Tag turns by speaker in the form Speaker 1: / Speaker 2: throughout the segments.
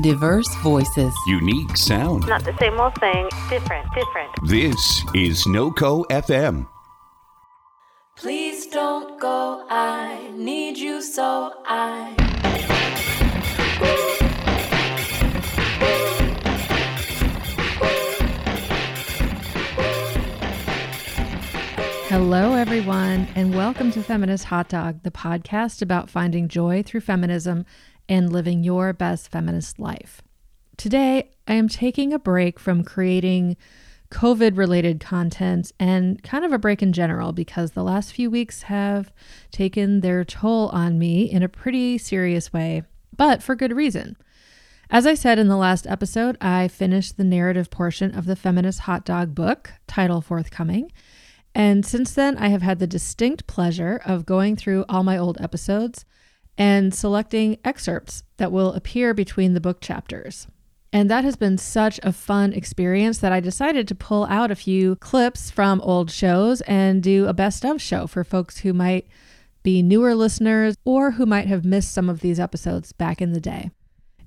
Speaker 1: Diverse voices.
Speaker 2: Unique sound.
Speaker 3: Not the same old thing. Different, different.
Speaker 2: This is NoCo FM.
Speaker 4: Please don't go. I need you so I.
Speaker 5: Hello, everyone, and welcome to Feminist Hot Dog, the podcast about finding joy through feminism and living your best feminist life. Today, I am taking a break from creating COVID related content and kind of a break in general because the last few weeks have taken their toll on me in a pretty serious way, but for good reason. As I said in the last episode, I finished the narrative portion of the Feminist Hot Dog book, title forthcoming. And since then, I have had the distinct pleasure of going through all my old episodes and selecting excerpts that will appear between the book chapters. And that has been such a fun experience that I decided to pull out a few clips from old shows and do a best of show for folks who might be newer listeners or who might have missed some of these episodes back in the day.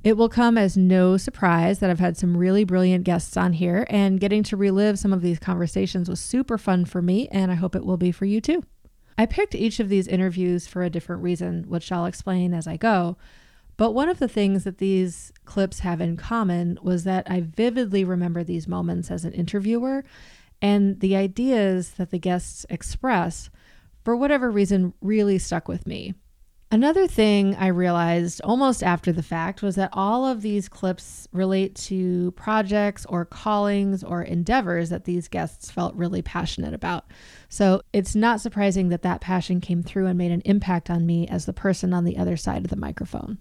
Speaker 5: It will come as no surprise that I've had some really brilliant guests on here, and getting to relive some of these conversations was super fun for me, and I hope it will be for you too. I picked each of these interviews for a different reason, which I'll explain as I go. But one of the things that these clips have in common was that I vividly remember these moments as an interviewer, and the ideas that the guests express, for whatever reason, really stuck with me. Another thing I realized almost after the fact was that all of these clips relate to projects or callings or endeavors that these guests felt really passionate about. So it's not surprising that that passion came through and made an impact on me as the person on the other side of the microphone.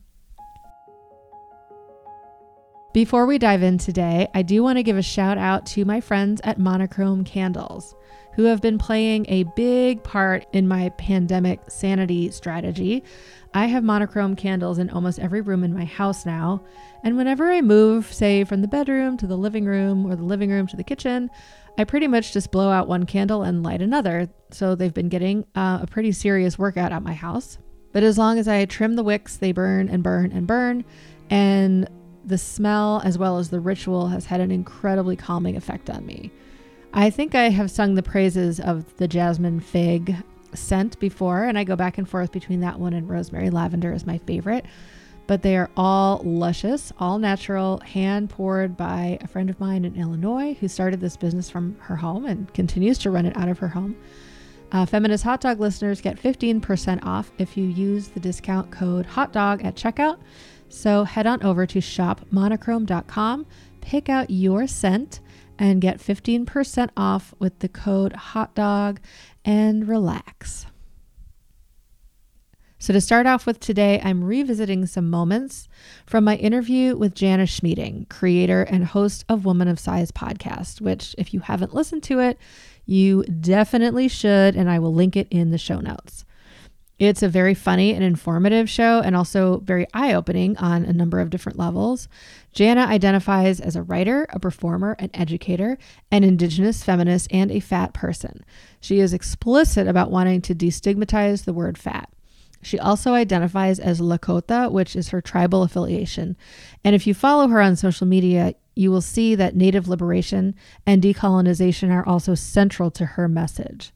Speaker 5: Before we dive in today, I do want to give a shout out to my friends at Monochrome Candles who have been playing a big part in my pandemic sanity strategy. I have monochrome candles in almost every room in my house now. And whenever I move, say from the bedroom to the living room or the living room to the kitchen, I pretty much just blow out one candle and light another. So they've been getting uh, a pretty serious workout at my house. But as long as I trim the wicks, they burn and burn and burn. And the smell, as well as the ritual, has had an incredibly calming effect on me. I think I have sung the praises of the jasmine fig scent before, and I go back and forth between that one and rosemary lavender is my favorite. But they are all luscious, all natural, hand poured by a friend of mine in Illinois who started this business from her home and continues to run it out of her home. Uh, Feminist Hot Dog listeners get 15% off if you use the discount code HOTDOG at checkout. So head on over to shopmonochrome.com, pick out your scent and get 15% off with the code HOTDOG and relax. So, to start off with today, I'm revisiting some moments from my interview with Jana Schmieding, creator and host of Woman of Size podcast, which, if you haven't listened to it, you definitely should, and I will link it in the show notes. It's a very funny and informative show and also very eye opening on a number of different levels. Jana identifies as a writer, a performer, an educator, an Indigenous feminist, and a fat person. She is explicit about wanting to destigmatize the word fat. She also identifies as Lakota, which is her tribal affiliation. And if you follow her on social media, you will see that Native liberation and decolonization are also central to her message.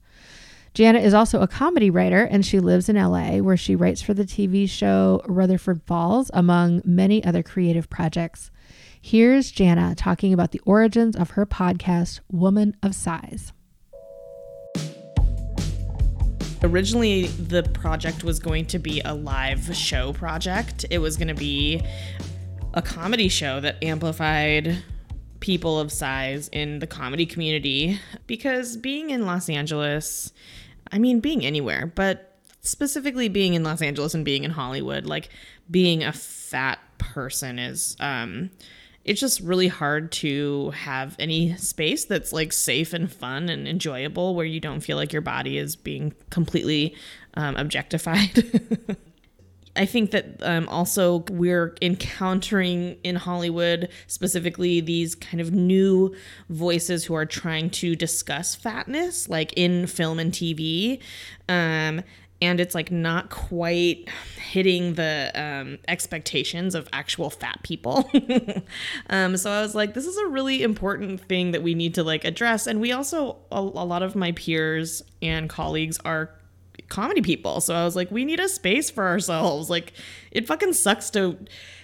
Speaker 5: Jana is also a comedy writer and she lives in LA where she writes for the TV show Rutherford Falls, among many other creative projects. Here's Jana talking about the origins of her podcast, Woman of Size.
Speaker 6: Originally, the project was going to be a live show project. It was going to be a comedy show that amplified people of size in the comedy community because being in Los Angeles I mean, being anywhere, but specifically being in Los Angeles and being in Hollywood, like being a fat person is, um, it's just really hard to have any space that's like safe and fun and enjoyable where you don't feel like your body is being completely um, objectified. I think that um, also we're encountering in Hollywood specifically these kind of new voices who are trying to discuss fatness, like in film and TV. Um, and it's like not quite hitting the um, expectations of actual fat people. um, so I was like, this is a really important thing that we need to like address. And we also, a, a lot of my peers and colleagues are comedy people. So I was like, we need a space for ourselves. Like, it fucking sucks to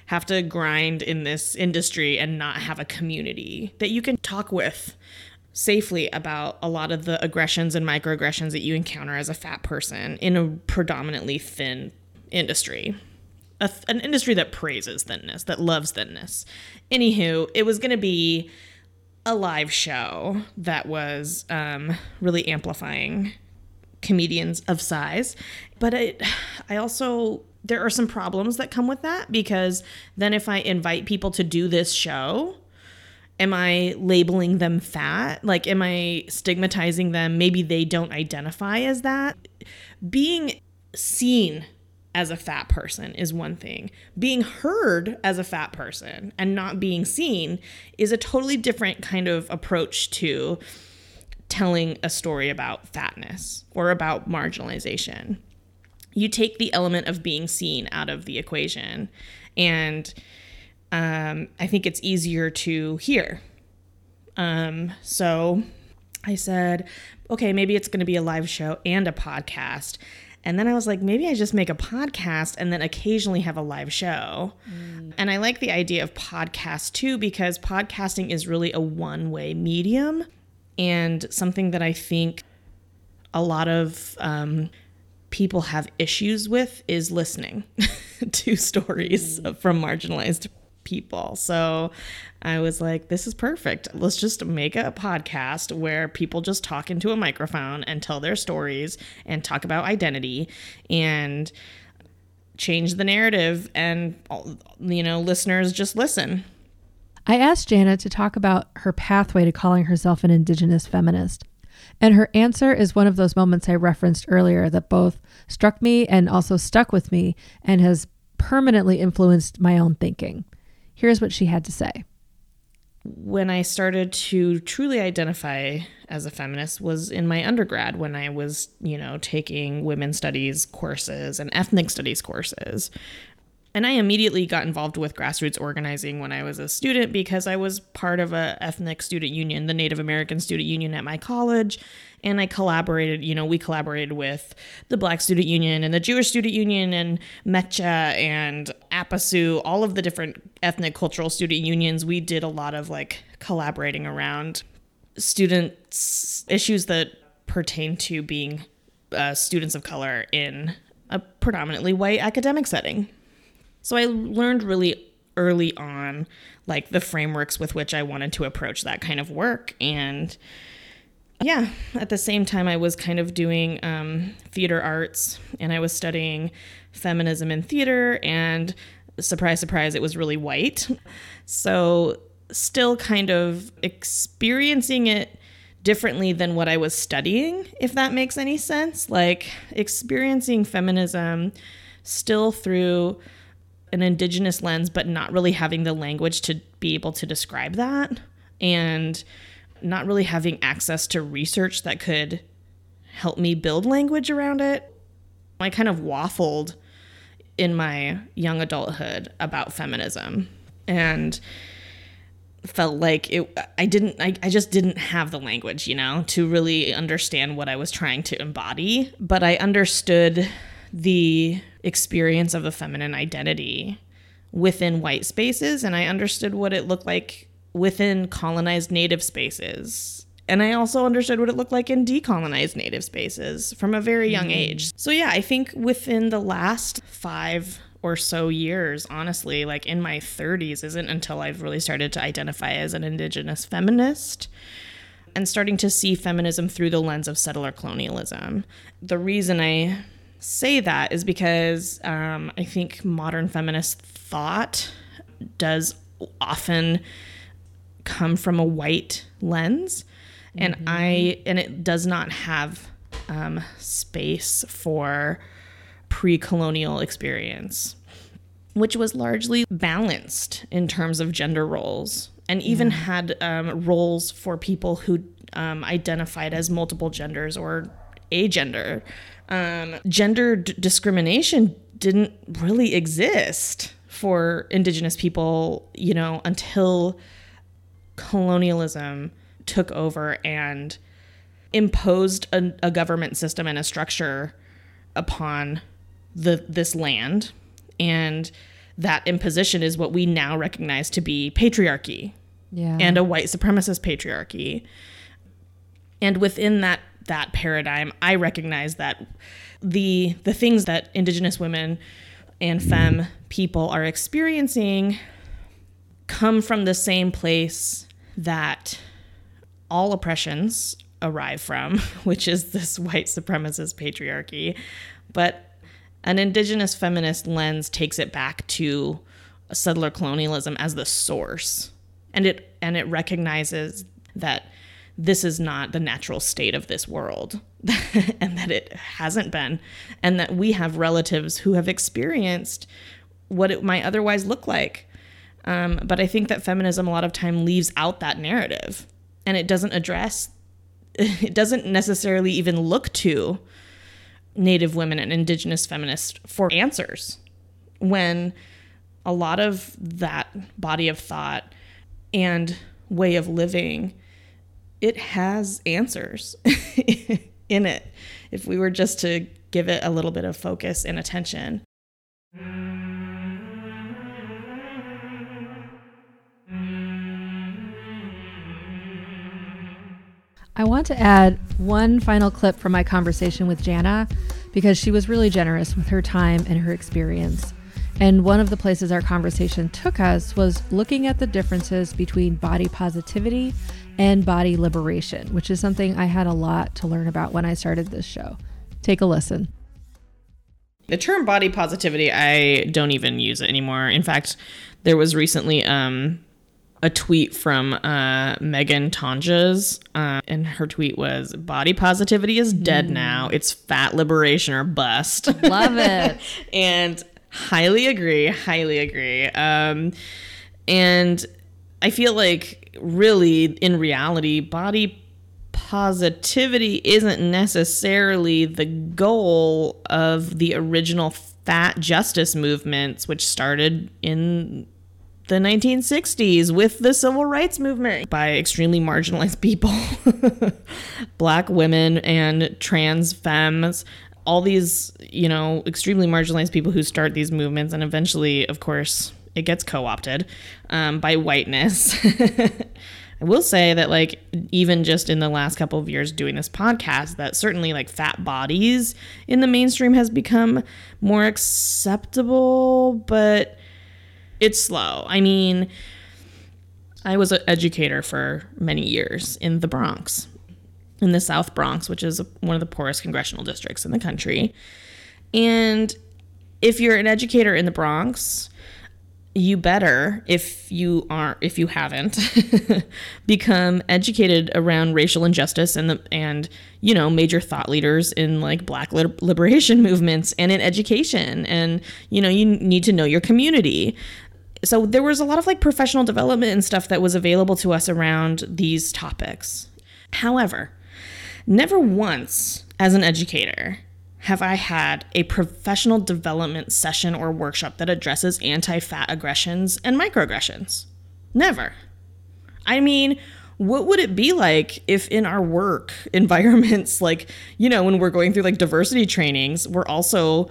Speaker 6: have to grind in this industry and not have a community that you can talk with safely about a lot of the aggressions and microaggressions that you encounter as a fat person in a predominantly thin industry. Th- an industry that praises thinness, that loves thinness. Anywho, it was going to be a live show that was um, really amplifying comedians of size. But it, I also, there are some problems that come with that because then if I invite people to do this show, am I labeling them fat? Like, am I stigmatizing them? Maybe they don't identify as that. Being seen as a fat person is one thing. Being heard as a fat person and not being seen is a totally different kind of approach to telling a story about fatness or about marginalization. You take the element of being seen out of the equation, and um, I think it's easier to hear. Um, so I said, okay, maybe it's going to be a live show and a podcast. And then I was like, maybe I just make a podcast and then occasionally have a live show. Mm. And I like the idea of podcast too, because podcasting is really a one way medium and something that I think a lot of um, people have issues with is listening to stories from marginalized people. So I was like, this is perfect. Let's just make a podcast where people just talk into a microphone and tell their stories and talk about identity and change the narrative. And, you know, listeners just listen.
Speaker 5: I asked Jana to talk about her pathway to calling herself an Indigenous feminist. And her answer is one of those moments I referenced earlier that both struck me and also stuck with me and has permanently influenced my own thinking. Here's what she had to say.
Speaker 6: When I started to truly identify as a feminist was in my undergrad when I was, you know, taking women's studies courses and ethnic studies courses. And I immediately got involved with grassroots organizing when I was a student because I was part of a ethnic student union, the Native American Student Union at my college, and I collaborated, you know, we collaborated with the Black Student Union and the Jewish Student Union and MECHA and APASU, all of the different ethnic cultural student unions. We did a lot of like collaborating around students issues that pertain to being uh, students of color in a predominantly white academic setting. So I learned really early on like the frameworks with which I wanted to approach that kind of work and yeah, at the same time, I was kind of doing um, theater arts and I was studying feminism in theater. And surprise, surprise, it was really white. So, still kind of experiencing it differently than what I was studying, if that makes any sense. Like, experiencing feminism still through an indigenous lens, but not really having the language to be able to describe that. And not really having access to research that could help me build language around it. I kind of waffled in my young adulthood about feminism and felt like it I didn't I, I just didn't have the language, you know, to really understand what I was trying to embody, but I understood the experience of the feminine identity within white spaces and I understood what it looked like within colonized native spaces. And I also understood what it looked like in decolonized native spaces from a very young mm. age. So, yeah, I think within the last five or so years, honestly, like in my 30s, isn't until I've really started to identify as an indigenous feminist and starting to see feminism through the lens of settler colonialism. The reason I say that is because um, I think modern feminist thought does often come from a white lens and mm-hmm. i and it does not have um, space for pre-colonial experience which was largely balanced in terms of gender roles and even yeah. had um, roles for people who um, identified as multiple genders or agender Um, gender d- discrimination didn't really exist for indigenous people, you know, until colonialism took over and imposed a, a government system and a structure upon the this land and that imposition is what we now recognize to be patriarchy
Speaker 5: Yeah.
Speaker 6: and a white supremacist patriarchy. And within that that paradigm, I recognize that the the things that indigenous women and femme people are experiencing come from the same place that all oppressions arrive from, which is this white supremacist patriarchy. But an indigenous feminist lens takes it back to settler colonialism as the source. And it and it recognizes that this is not the natural state of this world and that it hasn't been and that we have relatives who have experienced what it might otherwise look like. Um, but i think that feminism a lot of time leaves out that narrative and it doesn't address it doesn't necessarily even look to native women and indigenous feminists for answers when a lot of that body of thought and way of living it has answers in it if we were just to give it a little bit of focus and attention
Speaker 5: I want to add one final clip from my conversation with Jana because she was really generous with her time and her experience. And one of the places our conversation took us was looking at the differences between body positivity and body liberation, which is something I had a lot to learn about when I started this show. Take a listen.
Speaker 6: the term body positivity i don't even use it anymore in fact there was recently um a tweet from uh, Megan Tonjes, uh, and her tweet was "Body positivity is dead now. It's fat liberation or bust."
Speaker 5: Love it.
Speaker 6: and highly agree highly agree um and i feel like really in reality body positivity isn't necessarily the goal of the original fat justice movements which started in the 1960s with the civil rights movement by extremely marginalized people black women and trans femmes all these you know extremely marginalized people who start these movements and eventually of course it gets co-opted um, by whiteness i will say that like even just in the last couple of years doing this podcast that certainly like fat bodies in the mainstream has become more acceptable but it's slow i mean i was an educator for many years in the bronx in the South Bronx, which is one of the poorest congressional districts in the country. And if you're an educator in the Bronx, you better if you aren't if you haven't become educated around racial injustice and the and you know major thought leaders in like black liberation movements and in education. And you know you need to know your community. So there was a lot of like professional development and stuff that was available to us around these topics. However Never once, as an educator, have I had a professional development session or workshop that addresses anti fat aggressions and microaggressions. Never. I mean, what would it be like if in our work environments, like, you know, when we're going through like diversity trainings, we're also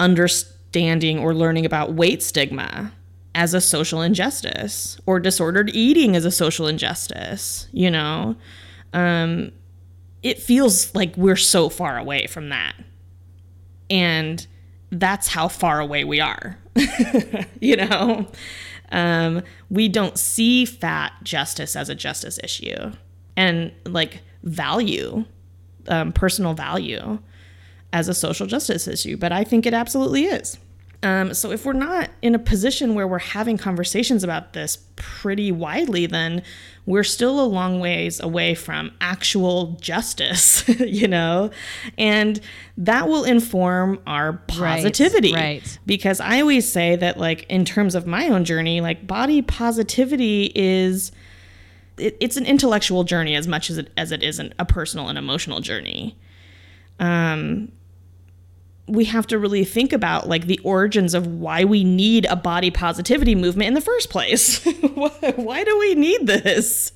Speaker 6: understanding or learning about weight stigma as a social injustice or disordered eating as a social injustice, you know? Um, it feels like we're so far away from that. And that's how far away we are. you know, um, we don't see fat justice as a justice issue and like value, um, personal value as a social justice issue. But I think it absolutely is. Um, so if we're not in a position where we're having conversations about this pretty widely, then we're still a long ways away from actual justice, you know? And that will inform our positivity.
Speaker 5: right.
Speaker 6: Because I always say that, like, in terms of my own journey, like, body positivity is. It, it's an intellectual journey as much as it as it is an, a personal and emotional journey. Um, we have to really think about like the origins of why we need a body positivity movement in the first place. why do we need this?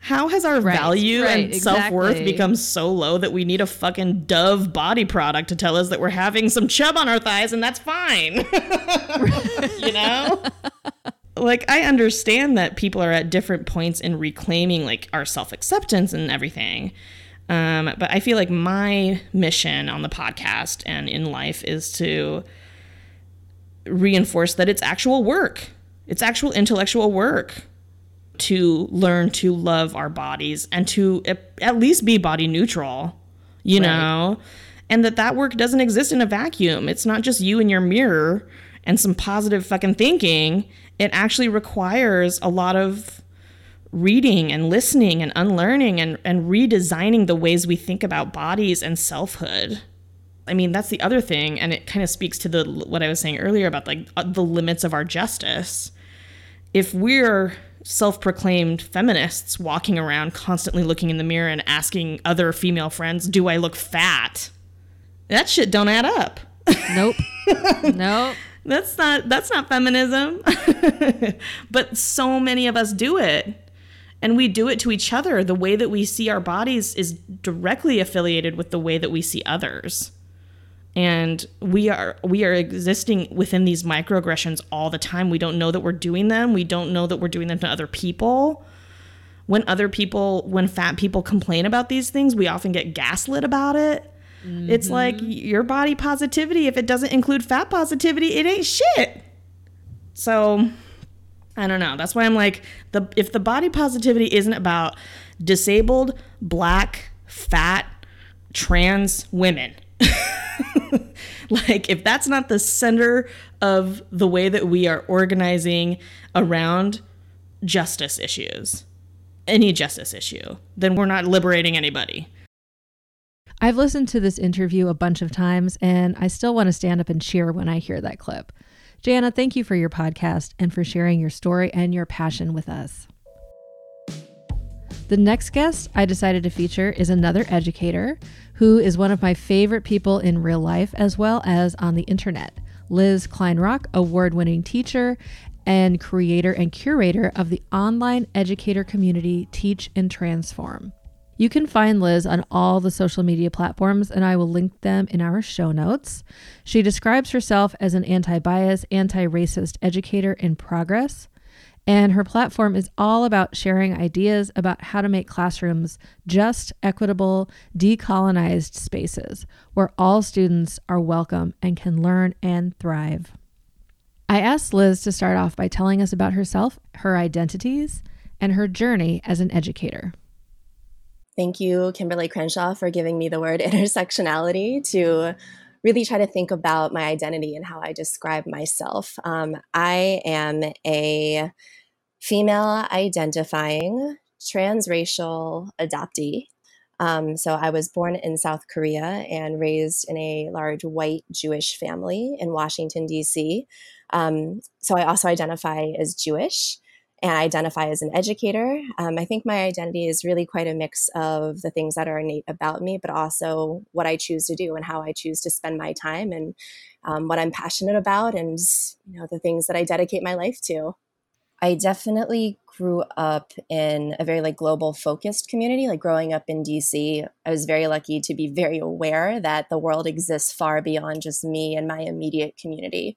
Speaker 6: How has our
Speaker 5: Right,
Speaker 6: value
Speaker 5: right,
Speaker 6: and self worth become so low that we need a fucking Dove body product to tell us that we're having some chub on our thighs and that's fine? you know? like I understand that people are at different points in reclaiming like our self-acceptance and everything. Um, but I feel like my mission on the podcast and in life is to reinforce that it's actual work. It's actual intellectual work to learn to love our bodies and to at- at least be body neutral, you know? And that that work doesn't exist in a vacuum. It's not just you and your mirror and some positive fucking thinking. It actually requires a lot of reading and listening and unlearning and, and redesigning the ways we think about bodies and selfhood. I mean, that's the other thing, and it kind of speaks to the what I was saying earlier about like uh, the limits of our justice. If we're self-proclaimed feminists walking around constantly looking in the mirror and asking other female friends, "Do I look fat?" That shit don't add up.
Speaker 5: Nope. nope.
Speaker 6: That's not that's not feminism. but so many of us do it. And we do it to each other. The way that we see our bodies is directly affiliated with the way that we see others. And we are we are existing within these microaggressions all the time. We don't know that we're doing them. We don't know that we're doing them to other people. When other people when fat people complain about these things, we often get gaslit about it. It's mm-hmm. like your body positivity, if it doesn't include fat positivity, it ain't shit. So I don't know. That's why I'm like the if the body positivity isn't about disabled, black, fat, trans women. like if that's not the center of the way that we are organizing around justice issues, any justice issue, then we're not liberating anybody.
Speaker 5: I've listened to this interview a bunch of times and I still want to stand up and cheer when I hear that clip. Jana, thank you for your podcast and for sharing your story and your passion with us. The next guest I decided to feature is another educator who is one of my favorite people in real life as well as on the internet. Liz Kleinrock, award winning teacher and creator and curator of the online educator community Teach and Transform. You can find Liz on all the social media platforms, and I will link them in our show notes. She describes herself as an anti bias, anti racist educator in progress, and her platform is all about sharing ideas about how to make classrooms just, equitable, decolonized spaces where all students are welcome and can learn and thrive. I asked Liz to start off by telling us about herself, her identities, and her journey as an educator.
Speaker 1: Thank you, Kimberlé Crenshaw, for giving me the word intersectionality to really try to think about my identity and how I describe myself. Um, I am a female identifying transracial adoptee. Um, so I was born in South Korea and raised in a large white Jewish family in Washington, D.C. Um, so I also identify as Jewish and I identify as an educator. Um, I think my identity is really quite a mix of the things that are innate about me, but also what I choose to do and how I choose to spend my time and um, what I'm passionate about and you know the things that I dedicate my life to. I definitely grew up in a very like global focused community. Like growing up in DC, I was very lucky to be very aware that the world exists far beyond just me and my immediate community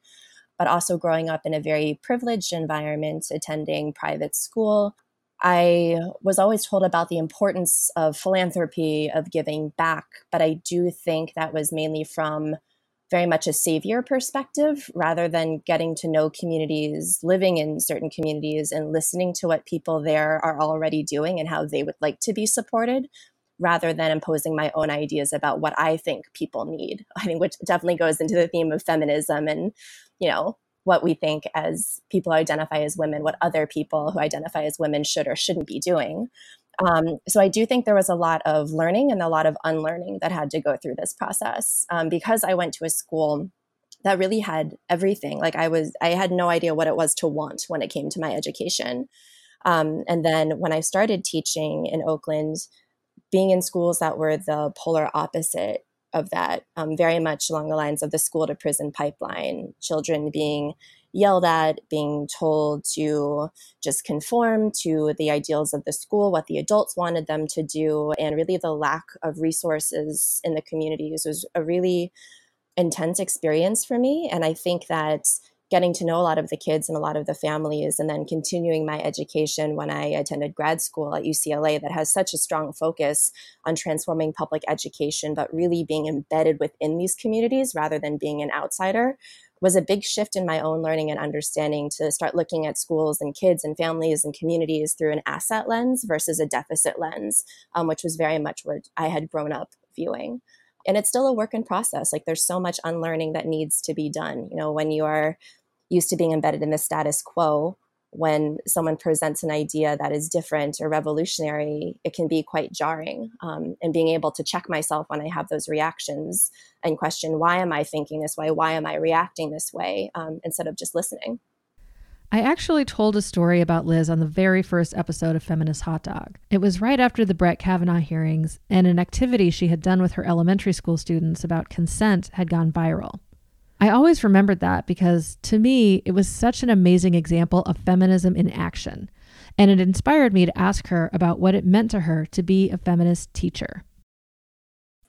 Speaker 1: but also growing up in a very privileged environment, attending private school. I was always told about the importance of philanthropy, of giving back, but I do think that was mainly from very much a savior perspective rather than getting to know communities, living in certain communities, and listening to what people there are already doing and how they would like to be supported rather than imposing my own ideas about what I think people need. I think which definitely goes into the theme of feminism and, you know, what we think as people identify as women, what other people who identify as women should or shouldn't be doing. Um, so I do think there was a lot of learning and a lot of unlearning that had to go through this process um, because I went to a school that really had everything. Like I was, I had no idea what it was to want when it came to my education. Um, and then when I started teaching in Oakland, being in schools that were the polar opposite of that, um, very much along the lines of the school to prison pipeline, children being yelled at, being told to just conform to the ideals of the school, what the adults wanted them to do, and really the lack of resources in the communities was a really intense experience for me. And I think that getting to know a lot of the kids and a lot of the families, and then continuing my education when I attended grad school at UCLA that has such a strong focus on transforming public education, but really being embedded within these communities rather than being an outsider was a big shift in my own learning and understanding to start looking at schools and kids and families and communities through an asset lens versus a deficit lens, um, which was very much what I had grown up viewing. And it's still a work in process. Like there's so much unlearning that needs to be done. You know, when you are used to being embedded in the status quo when someone presents an idea that is different or revolutionary, it can be quite jarring. Um, and being able to check myself when I have those reactions and question, why am I thinking this way? Why am I reacting this way? Um, instead of just listening.
Speaker 5: I actually told a story about Liz on the very first episode of Feminist Hot Dog. It was right after the Brett Kavanaugh hearings, and an activity she had done with her elementary school students about consent had gone viral. I always remembered that because to me, it was such an amazing example of feminism in action. And it inspired me to ask her about what it meant to her to be a feminist teacher.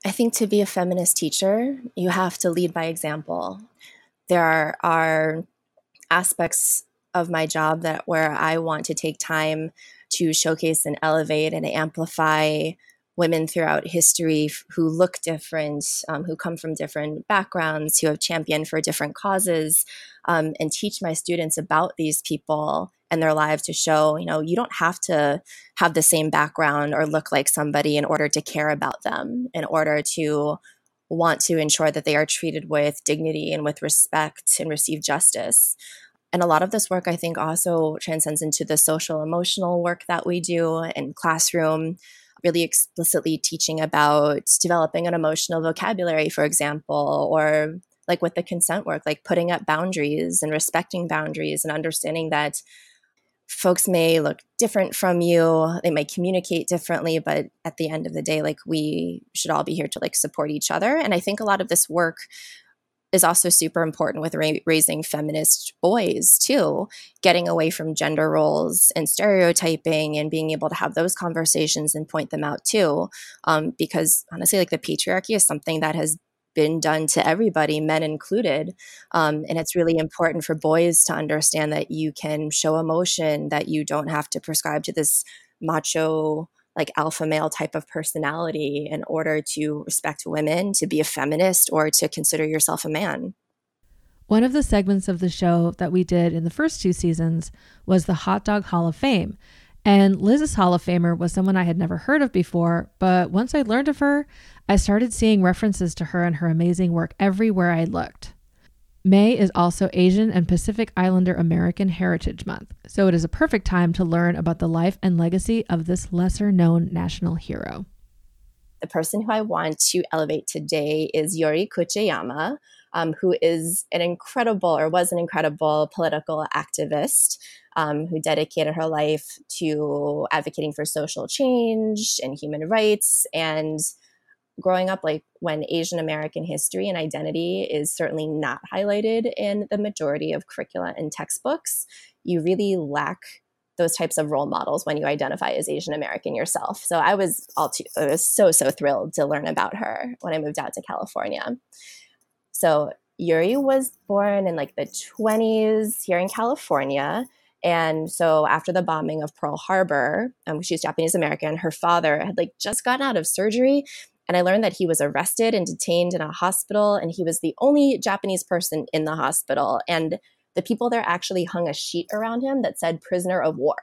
Speaker 1: I think to be a feminist teacher, you have to lead by example. There are, are aspects of my job that where I want to take time to showcase and elevate and amplify women throughout history who look different, um, who come from different backgrounds, who have championed for different causes, um, and teach my students about these people and their lives to show, you know, you don't have to have the same background or look like somebody in order to care about them, in order to want to ensure that they are treated with dignity and with respect and receive justice. And a lot of this work, I think, also transcends into the social emotional work that we do in classroom really explicitly teaching about developing an emotional vocabulary, for example, or like with the consent work, like putting up boundaries and respecting boundaries and understanding that folks may look different from you they may communicate differently but at the end of the day like we should all be here to like support each other. And i think a lot of this work is also super important with ra- raising feminist boys too getting away from gender roles and stereotyping and being able to have those conversations and point them out too. Um, because honestly like the patriarchy is something that has been done to everybody men included. Um, and it's really important for boys to understand that you can show emotion that you don't have to prescribe to this macho like alpha male type of personality in order to respect women, to be a feminist, or to consider yourself a man.
Speaker 5: One of the segments of the show that we did in the first two seasons was the Hot Dog Hall of Fame. And Liz's Hall of Famer was someone I had never heard of before, but once I learned of her, I started seeing references to her and her amazing work everywhere I looked. May is also Asian and Pacific Islander American Heritage Month, so it is a perfect time to learn about the life and legacy of this lesser known national hero.
Speaker 1: The person who I want to elevate today is Yuri Kochiyama, um, who is an incredible or was an incredible political activist um, who dedicated her life to advocating for social change and human rights and growing up like when asian american history and identity is certainly not highlighted in the majority of curricula and textbooks you really lack those types of role models when you identify as asian american yourself. So i was all too i was so so thrilled to learn about her when i moved out to california. So yuri was born in like the 20s here in california. And so after the bombing of Pearl Harbor, um, she's Japanese American, her father had like just gotten out of surgery and I learned that he was arrested and detained in a hospital, and he was the only Japanese person in the hospital. And the people there actually hung a sheet around him that said prisoner of war.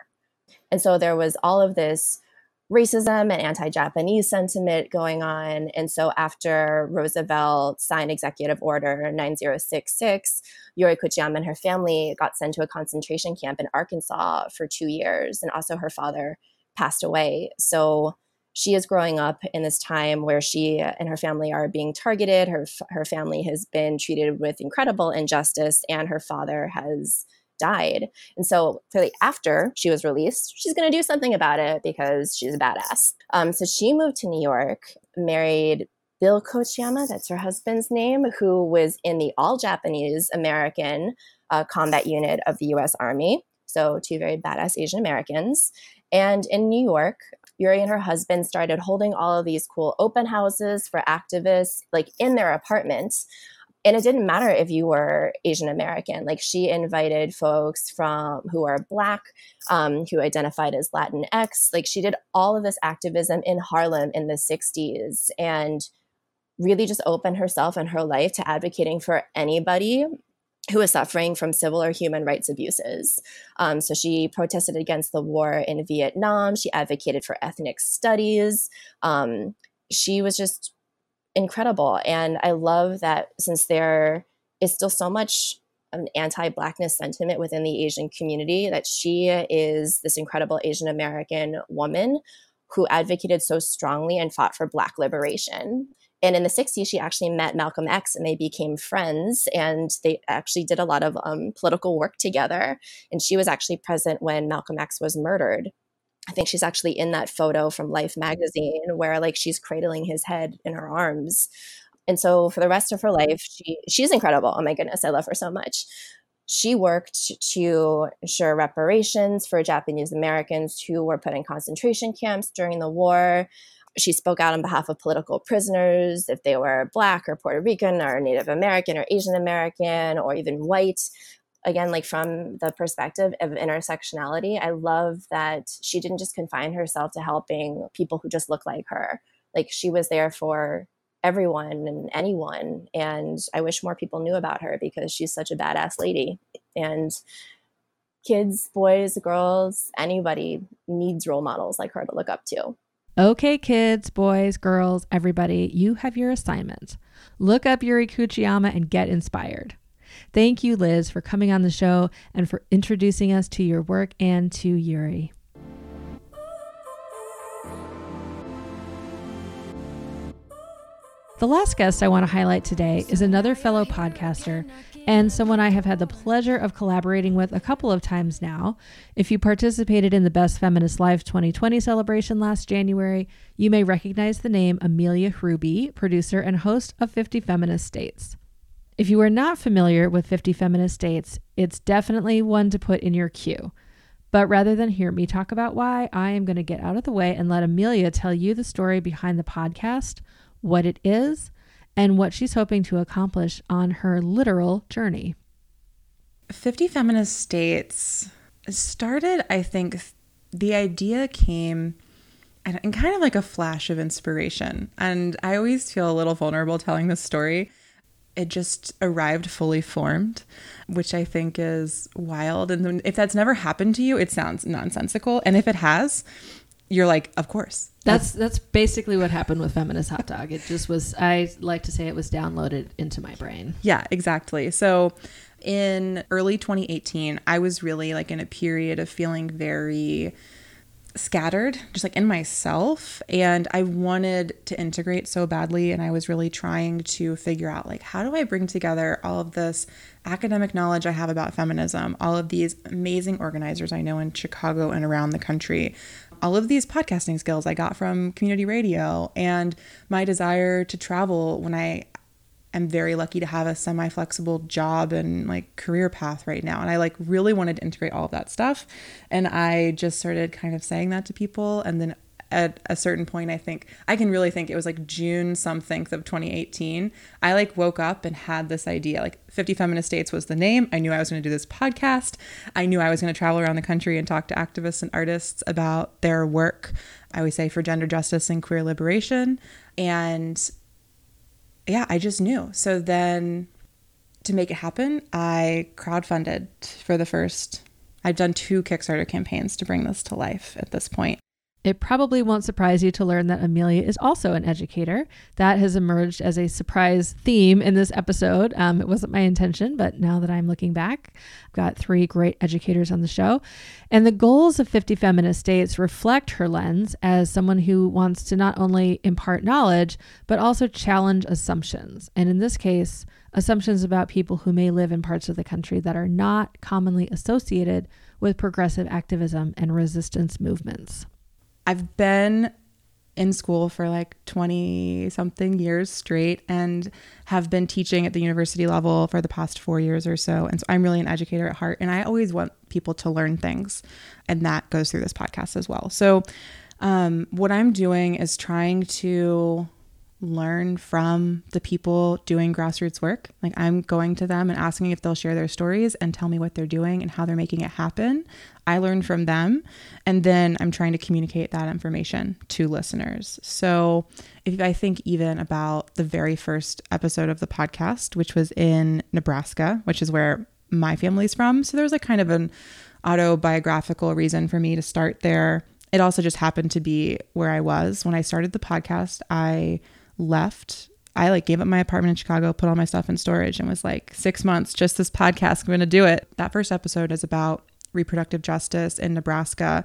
Speaker 1: And so there was all of this racism and anti Japanese sentiment going on. And so after Roosevelt signed Executive Order 9066, Yuri Kochiyama and her family got sent to a concentration camp in Arkansas for two years. And also her father passed away. So she is growing up in this time where she and her family are being targeted. Her her family has been treated with incredible injustice, and her father has died. And so clearly, after she was released, she's going to do something about it because she's a badass. Um, so she moved to New York, married Bill Kochiyama, that's her husband's name, who was in the all Japanese American uh, combat unit of the US Army. So, two very badass Asian Americans. And in New York, Yuri and her husband started holding all of these cool open houses for activists, like in their apartments. And it didn't matter if you were Asian American. Like she invited folks from who are Black, um, who identified as Latinx. Like she did all of this activism in Harlem in the '60s, and really just opened herself and her life to advocating for anybody who is suffering from civil or human rights abuses. Um, so she protested against the war in Vietnam. She advocated for ethnic studies. Um, she was just incredible. And I love that since there is still so much an anti-blackness sentiment within the Asian community, that she is this incredible Asian American woman who advocated so strongly and fought for Black liberation. And in the 60s, she actually met Malcolm X and they became friends. And they actually did a lot of um, political work together. And she was actually present when Malcolm X was murdered. I think she's actually in that photo from Life magazine where like she's cradling his head in her arms. And so for the rest of her life, she she's incredible. Oh my goodness, I love her so much. She worked to ensure reparations for Japanese Americans who were put in concentration camps during the war she spoke out on behalf of political prisoners, if they were Black or Puerto Rican or Native American or Asian American or even white. Again, like from the perspective of intersectionality, I love that she didn't just confine herself to helping people who just look like her. Like she was there for everyone and anyone. And I wish more people knew about her because she's such a badass lady. And kids, boys, girls, anybody needs role models like her to look up to.
Speaker 5: Okay, kids, boys, girls, everybody, you have your assignment. Look up Yuri Kochiyama and get inspired. Thank you, Liz, for coming on the show and for introducing us to your work and to Yuri. The last guest I want to highlight today is another fellow podcaster and someone I have had the pleasure of collaborating with a couple of times now. If you participated in the Best Feminist Life 2020 celebration last January, you may recognize the name Amelia Hruby, producer and host of 50 Feminist States. If you are not familiar with 50 Feminist States, it's definitely one to put in your queue. But rather than hear me talk about why, I am going to get out of the way and let Amelia tell you the story behind the podcast what it is, and what she's hoping to accomplish on her literal journey.
Speaker 7: 50 Feminist States started, I think, the idea came in kind of like a flash of inspiration. And I always feel a little vulnerable telling this story. It just arrived fully formed, which I think is wild. And if that's never happened to you, it sounds nonsensical. And if it has, you're like, of course.
Speaker 5: That's that's basically what happened with feminist hot dog. It just was. I like to say it was downloaded into my brain.
Speaker 7: Yeah, exactly. So, in early 2018, I was really like in a period of feeling very scattered, just like in myself. And I wanted to integrate so badly. And I was really trying to figure out, like, how do I bring together all of this academic knowledge I have about feminism, all of these amazing organizers I know in Chicago and around the country, all of these podcasting skills I got from community radio and my desire to travel when I am very lucky to have a semi flexible job and like career path right now. And I like really wanted to integrate all of that stuff. And I just started kind of saying that to people. And then at a certain point, I think I can really think it was like June something of 2018. I like woke up and had this idea like 50 Feminist States was the name. I knew I was going to do this podcast. I knew I was going to travel around the country and talk to activists and artists about their work. I always say for gender justice and queer liberation. And yeah, I just knew. So then to make it happen, I crowdfunded for the first I've done two Kickstarter campaigns to bring this to life at this point.
Speaker 5: It probably won't surprise you to learn that Amelia is also an educator. That has emerged as a surprise theme in this episode. Um, it wasn't my intention, but now that I'm looking back, I've got three great educators on the show. And the goals of 50 Feminist States reflect her lens as someone who wants to not only impart knowledge, but also challenge assumptions. And in this case, assumptions about people who may live in parts of the country that are not commonly associated with progressive activism and resistance movements.
Speaker 7: I've been in school for like 20 something years straight and have been teaching at the university level for the past four years or so. And so I'm really an educator at heart. And I always want people to learn things. And that goes through this podcast as well. So, um, what I'm doing is trying to learn from the people doing grassroots work. Like I'm going to them and asking if they'll share their stories and tell me what they're doing and how they're making it happen. I learn from them and then I'm trying to communicate that information to listeners. So, if I think even about the very first episode of the podcast, which was in Nebraska, which is where my family's from, so there's like kind of an autobiographical reason for me to start there. It also just happened to be where I was when I started the podcast. I left. I like gave up my apartment in Chicago, put all my stuff in storage, and was like, six months, just this podcast, I'm going to do it. That first episode is about reproductive justice in Nebraska.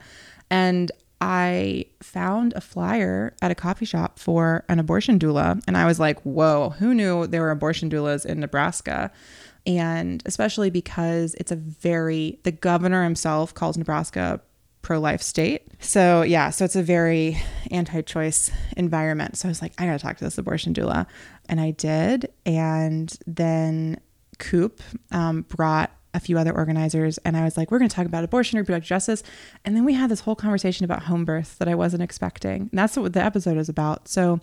Speaker 7: And I found a flyer at a coffee shop for an abortion doula. And I was like, whoa, who knew there were abortion doulas in Nebraska? And especially because it's a very, the governor himself calls Nebraska pro life state. So, yeah, so it's a very anti choice environment. So I was like, I got to talk to this abortion doula. And I did. And then Coop um, brought a few other organizers and I was like, we're going to talk about abortion, reproductive justice. And then we had this whole conversation about home birth that I wasn't expecting. And that's what the episode is about. So,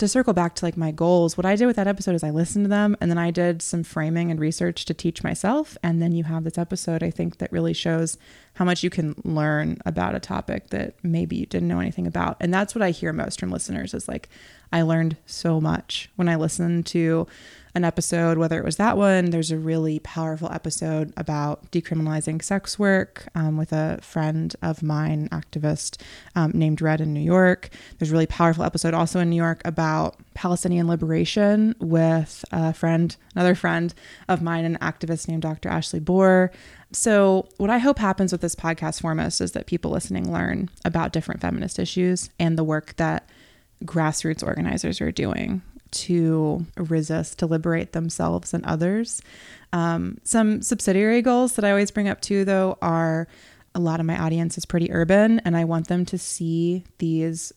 Speaker 7: to circle back to like my goals, what I did with that episode is I listened to them and then I did some framing and research to teach myself. And then you have this episode, I think, that really shows how much you can learn about a topic that maybe you didn't know anything about. And that's what I hear most from listeners is like, I learned so much when I listened to an episode, whether it was that one, there's a really powerful episode about decriminalizing sex work um, with a friend of mine, activist um, named Red in New York. There's a really powerful episode also in New York about Palestinian liberation with a friend, another friend of mine, an activist named Dr. Ashley Bohrer. So, what I hope happens with this podcast foremost is that people listening learn about different feminist issues and the work that grassroots organizers are doing to resist, to liberate themselves and others. Um, some subsidiary goals that I always bring up too, though, are a lot of my audience is pretty urban, and I want them to see these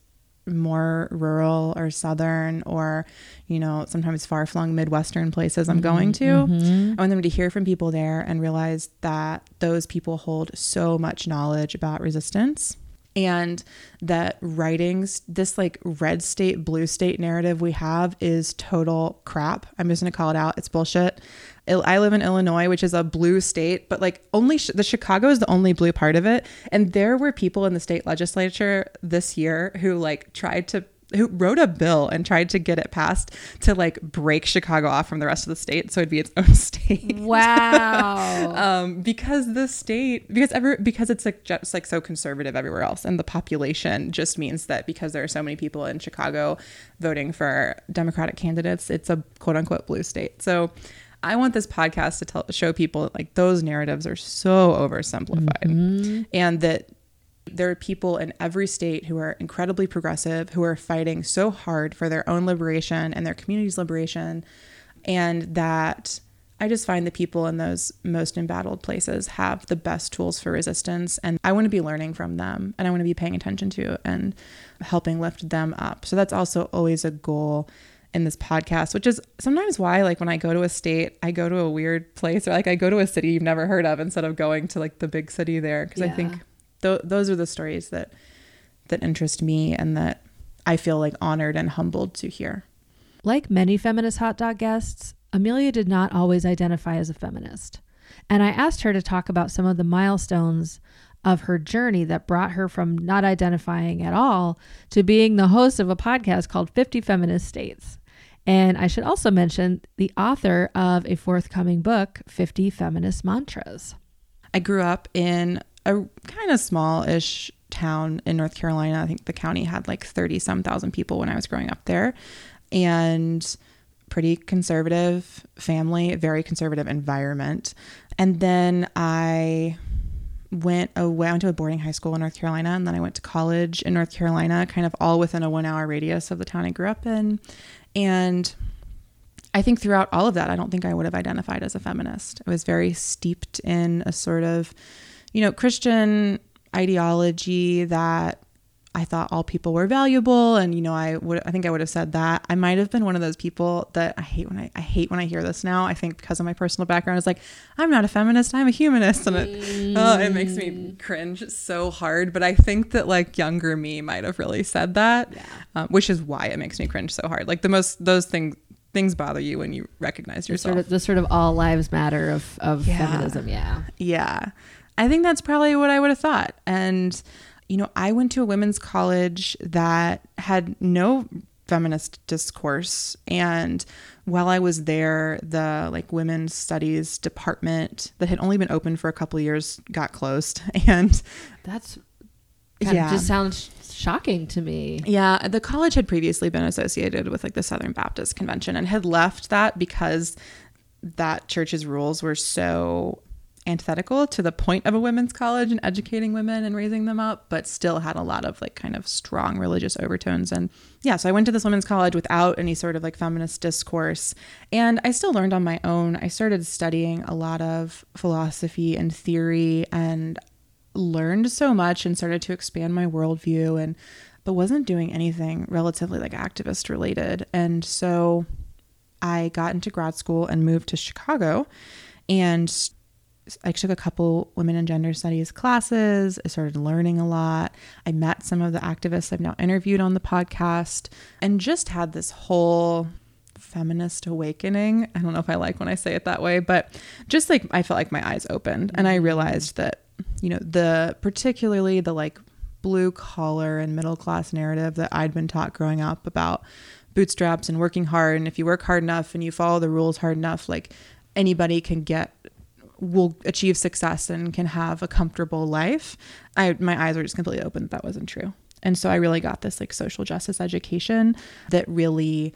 Speaker 7: more rural or southern or you know sometimes far-flung midwestern places i'm going to mm-hmm. i want them to hear from people there and realize that those people hold so much knowledge about resistance and that writings this like red state blue state narrative we have is total crap. I'm just going to call it out. It's bullshit. I live in illinois which is a blue state but like only sh- the chicago is the only blue part of it. And there were people in the state legislature this year who like tried to who wrote a bill and tried to get it passed to like break Chicago off from the rest of the state so it'd be its own state.
Speaker 5: Wow.
Speaker 7: um, because the state because ever because it's like just like so conservative everywhere else and the population just means that because there are so many people in Chicago voting for Democratic candidates, it's a quote unquote blue state. So I want this podcast to tell show people like those narratives are so oversimplified mm-hmm. and that there are people in every state who are incredibly progressive, who are fighting so hard for their own liberation and their community's liberation. And that I just find the people in those most embattled places have the best tools for resistance. And I want to be learning from them and I want to be paying attention to and helping lift them up. So that's also always a goal in this podcast, which is sometimes why, like, when I go to a state, I go to a weird place or like I go to a city you've never heard of instead of going to like the big city there. Cause yeah. I think th- those are the stories that that interest me and that I feel like honored and humbled to hear.
Speaker 5: Like many feminist hot dog guests, Amelia did not always identify as a feminist. And I asked her to talk about some of the milestones of her journey that brought her from not identifying at all to being the host of a podcast called 50 Feminist States. And I should also mention the author of a forthcoming book, 50 Feminist Mantras.
Speaker 7: I grew up in a kind of small ish town in North Carolina. I think the county had like 30 some thousand people when I was growing up there. And pretty conservative family, very conservative environment. And then I went away, I went to a boarding high school in North Carolina, and then I went to college in North Carolina, kind of all within a one hour radius of the town I grew up in. And I think throughout all of that, I don't think I would have identified as a feminist. I was very steeped in a sort of you know, Christian ideology that I thought all people were valuable and you know I would I think I would have said that. I might have been one of those people that I hate when I I hate when I hear this now. I think because of my personal background it's like I'm not a feminist, I'm a humanist and it oh, it makes me cringe so hard, but I think that like younger me might have really said that. Yeah. Um, which is why it makes me cringe so hard. Like the most those things things bother you when you recognize
Speaker 5: The
Speaker 7: yourself.
Speaker 5: sort of, the sort of all lives matter of, of
Speaker 7: Yeah.
Speaker 5: feminism. Yeah.
Speaker 7: Yeah. I think that's probably what I would have thought. And, you know, I went to a women's college that had no feminist discourse. And while I was there, the like women's studies department that had only been open for a couple of years got closed. And
Speaker 5: That's kind
Speaker 7: Yeah.
Speaker 5: of just sounds shocking to me.
Speaker 7: Yeah, the college had previously been associated with like the Southern Baptist Convention and had left that because that church's rules were so antithetical to the point of a women's college and educating women and raising them up, but still had a lot of like kind of strong religious overtones. And yeah, so I went to this women's college without any sort of like feminist discourse. And I still learned on my own. I started studying a lot of philosophy and theory and learned so much and started to expand my worldview and but wasn't doing anything relatively like activist related and so i got into grad school and moved to chicago and i took a couple women and gender studies classes i started learning a lot i met some of the activists i've now interviewed on the podcast and just had this whole feminist awakening. I don't know if I like when I say it that way, but just like I felt like my eyes opened and I mm-hmm. realized that, you know, the particularly the like blue collar and middle class narrative that I'd been taught growing up about bootstraps and working hard. And if you work hard enough and you follow the rules hard enough, like anybody can get will achieve success and can have a comfortable life. I my eyes were just completely open that that wasn't true. And so I really got this like social justice education that really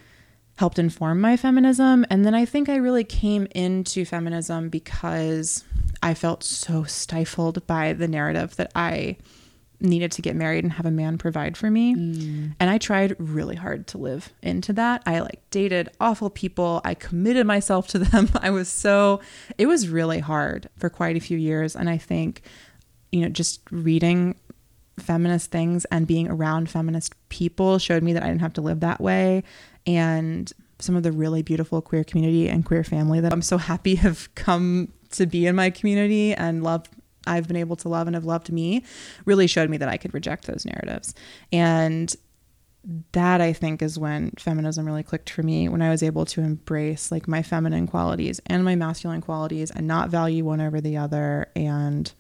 Speaker 7: helped inform my feminism. And then I think I really came into feminism because I felt so stifled by the narrative that I needed to get married and have a man provide for me. Mm. And I tried really hard to live into that. I like dated awful people. I committed myself to them. I was so, it was really hard for quite a few years. And I think, you know, just reading feminist things and being around feminist people showed me that I didn't have to live that way. And some of the really beautiful queer community and queer family that I'm so happy have come to be in my community and love I've been able to love and have loved me really showed me that I could reject those narratives. And that I think is when feminism really clicked for me when I was able to embrace like my feminine qualities and my masculine qualities and not value one over the other and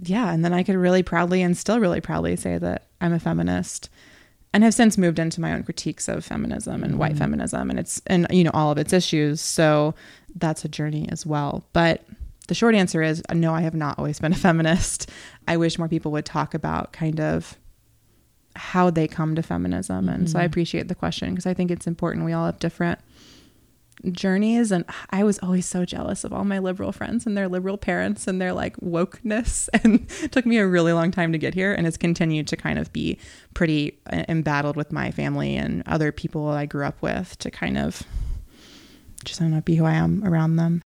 Speaker 7: yeah, and then I could really proudly and still really proudly say that I'm a feminist and have since moved into my own critiques of feminism and white mm-hmm. feminism and it's and you know all of its issues. So that's a journey as well. But the short answer is no, I have not always been a feminist. I wish more people would talk about kind of how they come to feminism. And so I appreciate the question because I think it's important. We all have different journeys and I was always so jealous of all my liberal friends and their liberal parents and their like wokeness and it took me a really long time to get here and it's continued to kind of be pretty uh, embattled with my family and other people I grew up with to kind of just I don't know be who I am around them.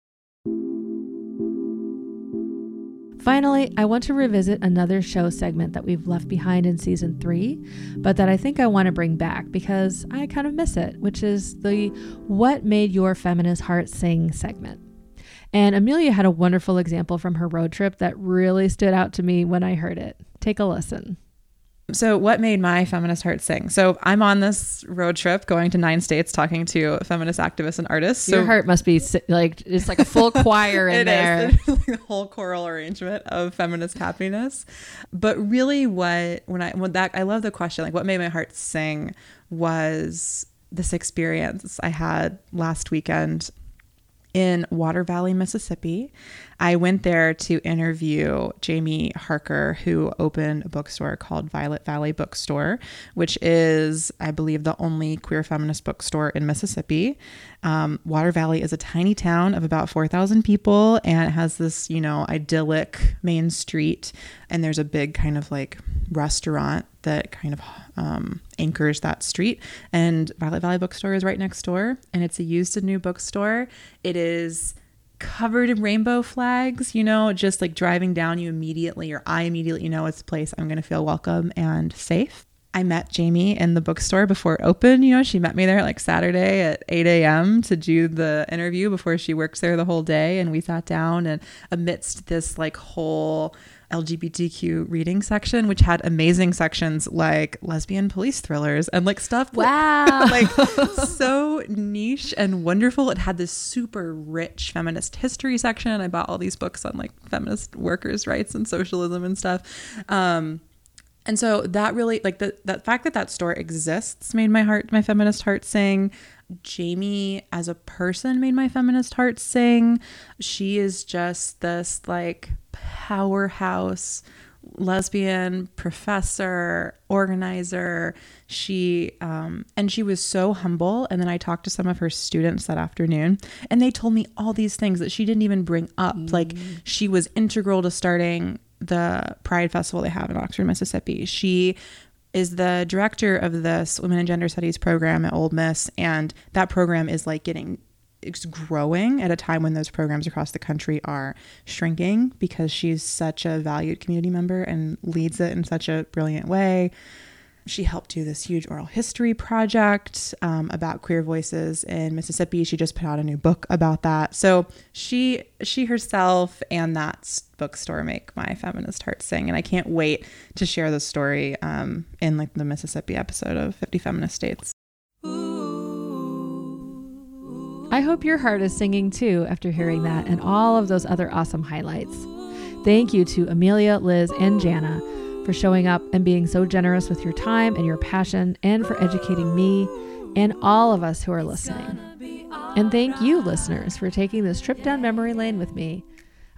Speaker 5: Finally, I want to revisit another show segment that we've left behind in season three, but that I think I want to bring back because I kind of miss it, which is the What Made Your Feminist Heart Sing segment. And Amelia had a wonderful example from her road trip that really stood out to me when I heard it. Take a listen.
Speaker 7: So, what made my feminist heart sing? So, I'm on this road trip going to nine states talking to feminist activists and artists. So,
Speaker 5: Your heart must be like, it's like a full choir in
Speaker 7: It
Speaker 5: there.
Speaker 7: is. Like a whole choral arrangement of feminist happiness. But really, what when I when that I love the question like what made my heart sing was this experience I had last weekend in Water Valley, Mississippi. I went there to interview Jaime Harker, who opened a bookstore called Violet Valley Bookstore, which is, I believe, the only queer feminist bookstore in Mississippi. Um, Water Valley is a tiny town of about 4,000 people, and it has this, you know, idyllic main street. And there's a big kind of like restaurant that kind of um, anchors that street. And Violet Valley Bookstore is right next door, and it's a used and new bookstore. It is covered in rainbow flags, you know, just like driving down, you immediately, or I immediately know it's a place I'm going to feel welcome and safe. I met Jaime in the bookstore before it opened. You know, she met me there like Saturday at 8 a.m. to do the interview before she works there the whole day. And we sat down and amidst this like whole LGBTQ reading section, which had amazing sections like lesbian police thrillers and like stuff.
Speaker 5: Wow.
Speaker 7: like so niche and wonderful. It had this super rich feminist history section. I bought all these books on like feminist workers' rights and socialism and stuff. Um, and so that really like the that fact that that store exists made my heart my feminist heart sing jaime as a person made my feminist heart sing. She is just this like powerhouse lesbian professor organizer. She um and she was so humble. And then i talked to some of her students that afternoon and they told me all these things that she didn't even bring up. Like she was integral to starting the pride festival they have in oxford mississippi. She is the director of this women and gender studies program at ole miss and that program is like getting it's growing at a time when those programs across the country are shrinking because she's such a valued community member and leads it in such a brilliant way. She helped do this huge oral history project um, about queer voices in Mississippi. She just put out a new book about that. So she she herself and that bookstore make my feminist heart sing, and I can't wait to share the story um, in like the Mississippi episode of Fifty Feminist States.
Speaker 5: I hope your heart is singing too after hearing that and all of those other awesome highlights. Thank you to Amelia, Liz, and Jana for showing up and being so generous with your time and your passion, and for educating me and all of us who are listening. And thank you, listeners, for taking this trip down memory lane with me.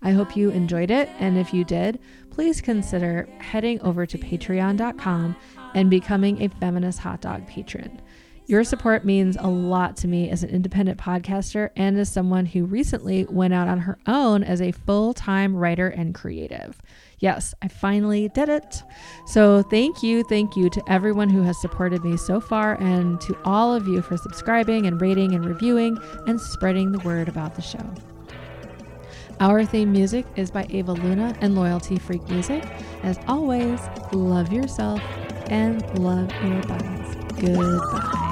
Speaker 5: I hope you enjoyed it, and if you did, please consider heading over to patreon.com and becoming a feminist hot dog patron. Your support means a lot to me as an independent podcaster and as someone who recently went out on her own as a full time writer and creative. Yes, I finally did it. So, thank you, thank you to everyone who has supported me so far, and to all of you for subscribing and rating and reviewing and spreading the word about the show. Our theme music is by Ava Luna and Loyalty Freak Music. As always, love yourself and love your bodies. Goodbye.